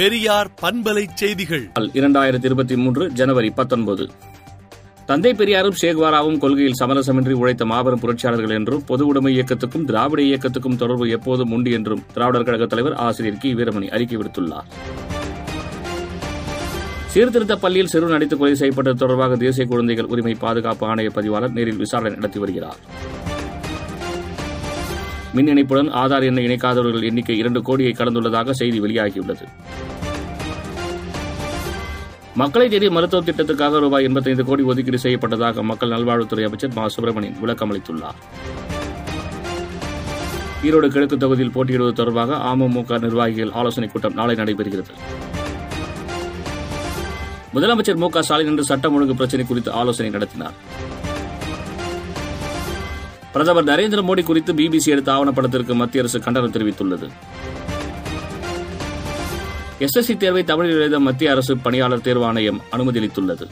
பெரியார் பண்பலை செய்திகள். இரண்டாயிரத்தி இருபத்தி மூன்று ஜனவரி பத்தொன்பது. தந்தை பெரியாரும் ஷேக்வாராவும் கொள்கையில் சமரசமின்றி உழைத்த மாபெரும் புரட்சியாளர்கள் என்றும் பொது உடைமை இயக்கத்துக்கும் திராவிட இயக்கத்துக்கும் தொடர்பு எப்போதும் உண்டு என்றும் திராவிடர் கழக தலைவர் ஆசிரியர் கி வீரமணி அறிக்கை விடுத்துள்ளார். சீர்திருத்த பள்ளியில் சிறுவன் அடித்து கொலை செய்யப்பட்டது தொடர்பாக தேசிய குழந்தைகள் உரிமை பாதுகாப்பு ஆணைய பதிவாளர் நேரில் விசாரணை நடத்தி வருகிறார். மின் இணைப்புடன் ஆதார் எண்ணை இணைக்காதவர்கள் எண்ணிக்கை இரண்டு கோடியை கடந்துள்ளதாக செய்தி வெளியாகியுள்ளது. மக்களை தேடி மருத்துவ திட்டத்துக்காக ரூபாய் எண்பத்தைந்து கோடி ஒதுக்கீடு செய்யப்பட்டதாக மக்கள் நல்வாழ்வுத்துறை அமைச்சர் மா. சுப்பிரமணியன் விளக்கம் அளித்துள்ளார். ஈரோடு கிழக்கு தொகுதியில் போட்டியிடுவது தொடர்பாக அமமுக நிர்வாகிகள் ஆலோசனைக் கூட்டம் நாளை நடைபெறுகிறது. முதலமைச்சர் மு. க. ஸ்டாலின் இன்று சட்டம் ஒழுங்கு பிரச்சினை குறித்து ஆலோசனை நடத்தினார். பிரதமர் நரேந்திர மோடி குறித்து பிபிசி எடுத்த ஆவணப்படத்திற்கு மத்திய அரசு கண்டனம் தெரிவித்துள்ளது. எஸ்எஸ்சி தேர்வை தமிழில் எழுத மத்திய அரசு பணியாளர் தேர்வாணையம் அனுமதி அளித்துள்ளது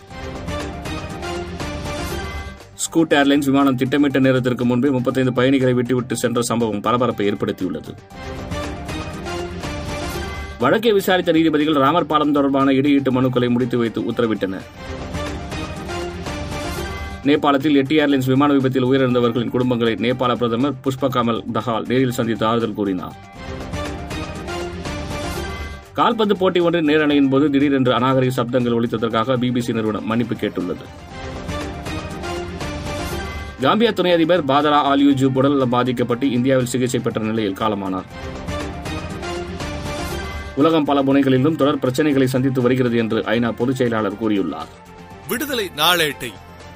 ஸ்கூட் ஏர்லைன்ஸ் விமானம் திட்டமிட்ட நேரத்திற்கு முன்பே முப்பத்தைந்து பயணிகளை விட்டுவிட்டு சென்ற சம்பவம் பரபரப்பை ஏற்படுத்தியுள்ளது. வழக்கை விசாரித்த நீதிபதிகள் ராமர் பாலம் தொடர்பான இடையீட்டு மனுக்களை முடித்து வைத்து உத்தரவிட்டனர். நேபாளத்தில் எட்டி ஏர்லைன்ஸ் விமான விபத்தில் உயிரிழந்தவர்களின் குடும்பங்களை நேபாள பிரதமர் புஷ்ப கமல் தஹால் நேரில் சந்தித்து ஆறுதல் கூறினார். கால்பந்து போட்டி ஒன்றின் நேரணையின் போது திடீரென்று அநாகரிக சப்தங்கள் ஒழித்ததற்காக பிபிசி நிறுவனம் மன்னிப்பு கேட்டுள்ளது. காம்பியா துணை அதிபர் பாதரா ஆல்யூஜூப் உடல் பாதிக்கப்பட்டு இந்தியாவில் சிகிச்சை பெற்ற நிலையில் காலமானார். உலகம் பல முனைகளிலும் தொடர் பிரச்சனைகளை சந்தித்து வருகிறது என்று ஐநா பொதுச் செயலாளர் கூறியுள்ளார். விடுதலை நாளேட்டை